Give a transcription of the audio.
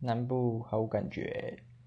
南部毫无感觉。